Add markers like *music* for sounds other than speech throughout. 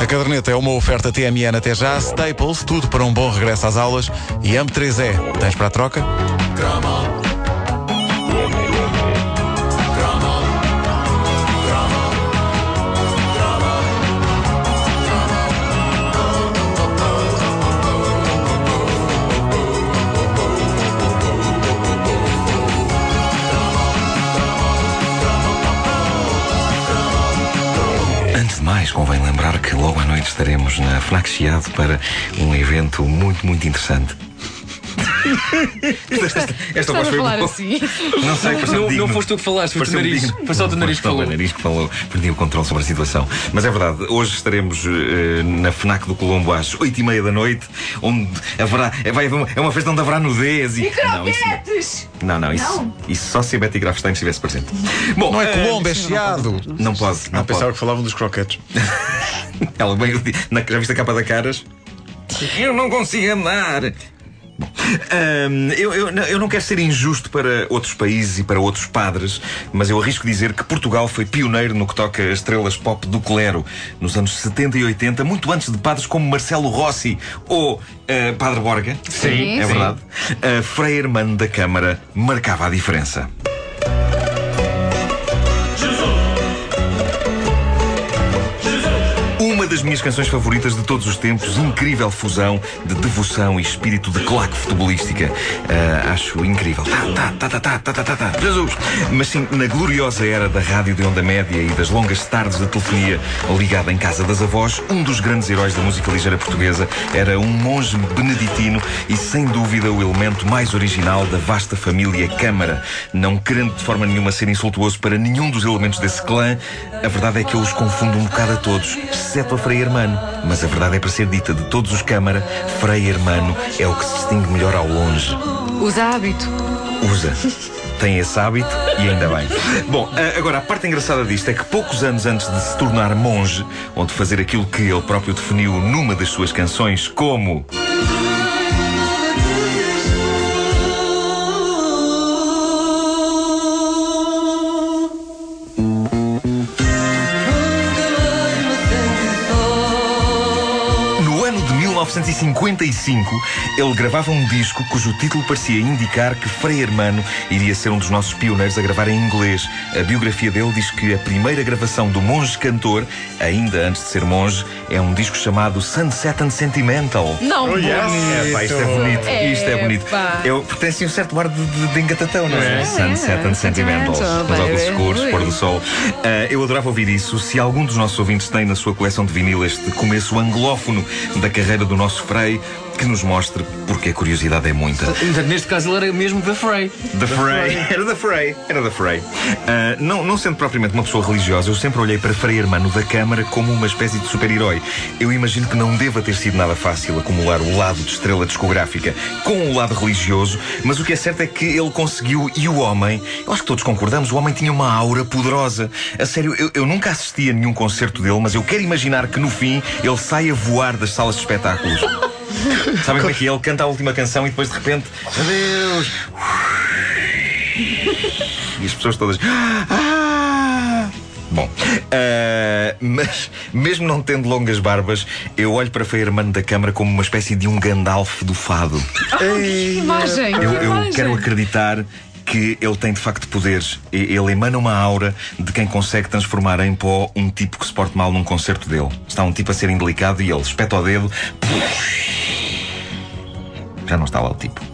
A caderneta é uma oferta TMN até já, Staples, tudo para um bom regresso às aulas e AMP3E. Tens para a troca? Mais, convém lembrar que logo à noite estaremos na Fnac Chiado para um evento muito, muito interessante. Esta esta voz foi falar boa. assim? Não sei, Não, digno. não foste tu que falaste, foi o nariz. digno. Foi só o teu nariz que Foi falou. o nariz que falou. Perdi o controle sobre a situação. Mas é verdade, hoje estaremos eh, na FNAC do Colombo às 8h30 da noite, onde haverá. É, vai é uma festa onde haverá nudez e. Não, isso, não, não, isso, isso só se a Betty Grafstein estivesse presente. Bom, Não é eh, Colombo, é Chiado. Não pode. Não Ah, pensava pode. que falavam dos croquetes. *laughs* Ela bem, na, já viste a capa da caras? Eu não consigo andar. Hum, eu, eu, eu não quero ser injusto para outros países e para outros padres, mas eu arrisco dizer que Portugal foi pioneiro no que toca a estrelas pop do clero nos anos 70 e 80, muito antes de padres como Marcelo Rossi ou eh, Padre Borga. Sim, é sim. verdade. A Frei Hermano da Câmara marcava a diferença. das minhas canções favoritas de todos os tempos, incrível fusão de devoção e espírito de claque futebolística. Uh, acho incrível. Tá, tá, tá, tá, tá, tá, tá, tá, tá. Jesus! Mas sim, na gloriosa era da rádio de onda média e das longas tardes da telefonia ligada em casa das avós, um dos grandes heróis da música ligeira portuguesa era um monge beneditino e, sem dúvida, o elemento mais original da vasta família Câmara. Não querendo de forma nenhuma ser insultuoso para nenhum dos elementos desse clã, a verdade é que eu os confundo um bocado a todos, exceto a Frei Hermano. Mas a verdade é para ser dita de todos os Câmara, Frei Hermano é o que se distingue melhor ao longe. Usa hábito. Usa. Tem esse hábito e ainda bem. Bom, agora a parte engraçada disto é que poucos anos antes de se tornar monge, ou de fazer aquilo que ele próprio definiu numa das suas canções como. 1955, ele gravava um disco cujo título parecia indicar que Frei Hermano iria ser um dos nossos pioneiros a gravar em inglês. A biografia dele diz que a primeira gravação do monge cantor, ainda antes de ser monge, é um disco chamado Sunset and Sentimental. Não, Oh, yes. É, pá, isto é bonito. Isto é bonito. Eu, porque tem assim um certo ar de, de, de engatatão, não é? É, Sunset é, and Sentimental. Os óculos escuros, pôr do sol. Ah, eu adorava ouvir isso. Se algum dos nossos ouvintes tem na sua coleção de vinil este começo anglófono da carreira do nosso Frei, que nos mostre, porque a curiosidade é muita. Portanto, neste caso ele era mesmo da Frey. The Frey. Era da Frey. Era da Frey. Ah, não, não sendo propriamente uma pessoa religiosa, eu sempre olhei para Frei Hermano da Câmara como uma espécie de super-herói. Eu imagino que não deva ter sido nada fácil acumular o lado de estrela discográfica com o lado religioso, mas o que é certo é que ele conseguiu e o homem, eu acho que todos concordamos, o homem tinha uma aura poderosa. A sério, eu, eu nunca assisti a nenhum concerto dele, mas eu quero imaginar que no fim ele sai a voar das salas de espetáculos. *laughs* Sabem como é que? Ele canta a última canção e depois de repente, adeus, e as pessoas todas. "Ah!" Bom, ah, mas mesmo não tendo longas barbas, eu olho para Frei Hermano da Câmara como uma espécie de um Gandalf do fado. Que imagem. Eu, eu imagem. quero acreditar que ele tem de facto poderes. E- Ele emana uma aura de quem consegue transformar em pó um tipo que se porte mal num concerto dele. Está um tipo a ser indelicado e ele espeta o dedo. Já ja no estava el tipus.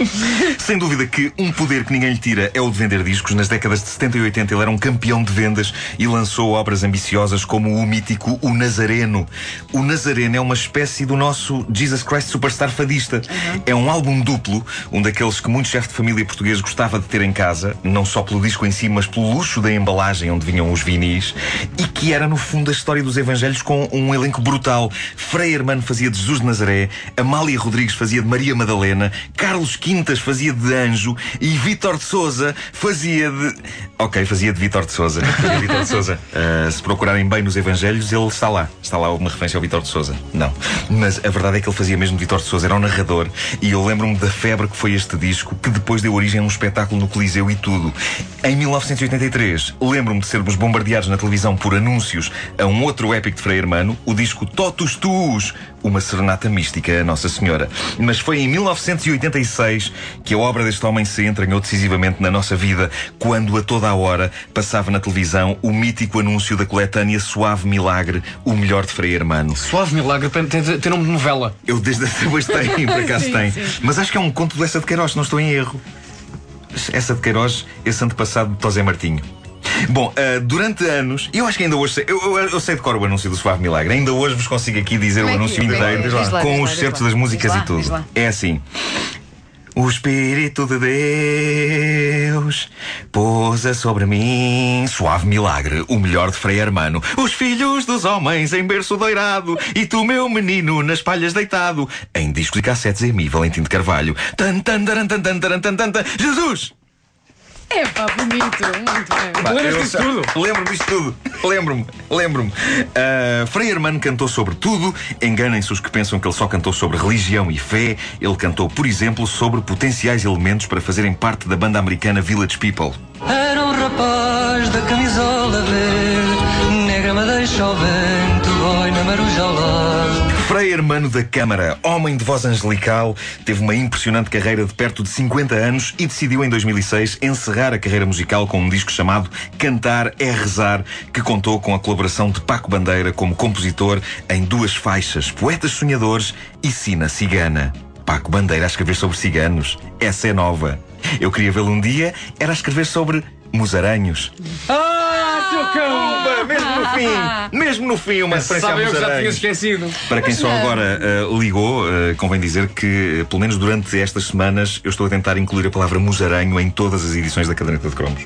*laughs* Sem dúvida que um poder que ninguém lhe tira é o de vender discos. Nas décadas de 70 e 80 ele era um campeão de vendas e lançou obras ambiciosas como o mítico O Nazareno. O Nazareno é uma espécie do nosso Jesus Christ Superstar fadista. É um álbum duplo, um daqueles que muito chefe de família português gostava de ter em casa, não só pelo disco em si, mas pelo luxo da embalagem onde vinham os vinis, e que era no fundo a história dos evangelhos com um elenco brutal. Frei Hermano fazia de Jesus de Nazaré, Amália Rodrigues fazia de Maria Madalena, Carlos V Quintas fazia de anjo e Vítor de Souza fazia de. Ok, fazia de Vítor de Souza. Fazia Vítor de Souza. Uh, *laughs* se procurarem bem nos Evangelhos, ele está lá. Está lá alguma referência ao Vítor de Souza. Não. Mas a verdade é que ele fazia mesmo de Vítor de Souza, era um narrador. E eu lembro-me da febre que foi este disco, que depois deu origem a um espetáculo no Coliseu e tudo. Em 1983, lembro-me de sermos bombardeados na televisão por anúncios a um outro épico de Frei Hermano, o disco Totus Tuus, uma serenata mística a Nossa Senhora. Mas foi em 1986 que a obra deste homem se entranhou decisivamente na nossa vida, quando a toda a hora passava na televisão o mítico anúncio da coletânea Suave Milagre, o melhor de Frei Hermano. Suave Milagre tem, tem, nome de novela. Eu desde depois tenho, *laughs* por acaso Sim, tem. sim. Mas acho que é um conto do Essa de Queiroz, se não estou em erro. Essa de Queiroz, esse antepassado de Tosé Martinho. Bom, ah, durante anos, eu acho que ainda hoje sei, eu, eu, eu sei de cor o anúncio do Suave Milagre, ainda hoje vos consigo aqui dizer Como o é anúncio é? É é? inteiro lá, com os certos das músicas lá, e tudo. É assim. O Espírito de Deus pousa sobre mim, suave milagre, o melhor de Frei Hermano. Os filhos dos homens em berço doirado, e tu, meu menino, nas palhas deitado. Em discos e cassetes em mim, Valentim de Carvalho. Tan, tan, taran, tan, tan, taran, tan, tan, tan. Jesus! É pá, bonito, muito bem. Pá, Lembras eu disso tudo? Lembro-me disto tudo. Lembro-me, lembro-me. Ah, Frei Hermano cantou sobre tudo. Enganem-se os que pensam que ele só cantou sobre religião e fé. Ele cantou, por exemplo, sobre potenciais elementos para fazerem parte da banda americana Village People. Era um rapaz da camisola verde, negra me deixa Hermano da Câmara, homem de voz angelical, teve uma impressionante carreira de perto de 50 anos e decidiu em 2006 encerrar a carreira musical com um disco chamado Cantar é Rezar, que contou com a colaboração de Paco Bandeira como compositor em duas faixas, Poetas Sonhadores e Sina Cigana. Paco Bandeira a escrever sobre ciganos. Essa é nova. Eu queria vê-lo um dia, era a escrever sobre musaranhos. Ah, seu cão! Pumba, mesmo no fim, mesmo no fim, uma referência a Sabe, eu já tinha esquecido. Para quem só agora uh, ligou, uh, convém dizer que, uh, pelo menos durante estas semanas, eu estou a tentar incluir a palavra musaranho em todas as edições da Caderneta de Cromos.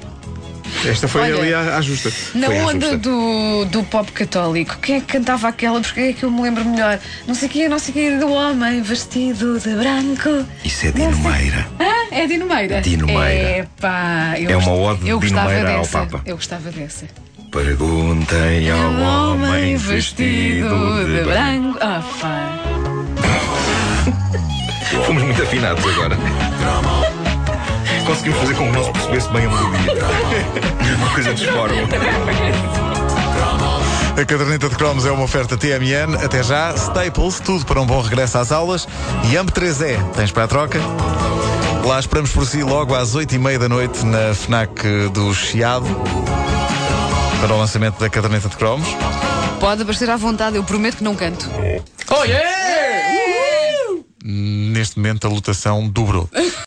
Esta foi Olha, ali à, à justa. Na Foi onda justa. do, do pop católico, quem é que cantava aquela? Porque é que eu me lembro melhor? Não sei quem, não sei quem, do homem vestido de branco. Isso é Dino Meira. Ah, é Dino Meira. Dino Meira. Epá, eu É uma ode de eu Dino gostava Meira ao dessa. Papa. Eu gostava dessa. Perguntem ao homem vestido de branco. branco. Ah, pá. *laughs* Fomos muito afinados agora. Conseguimos fazer com que não se percebesse bem a melodia. Uma coisa de esforço. A caderneta de cromos é uma oferta TMN. Até já. Staples, tudo para um bom regresso às aulas. E AMP3E, tens para a troca? Lá esperamos por si logo às 8h30 da noite na FNAC do Chiado. Para o lançamento da caderneta de cromos. Pode aparecer à vontade, eu prometo que não canto. Oh, yeah! Neste momento a lotação dobrou. *laughs*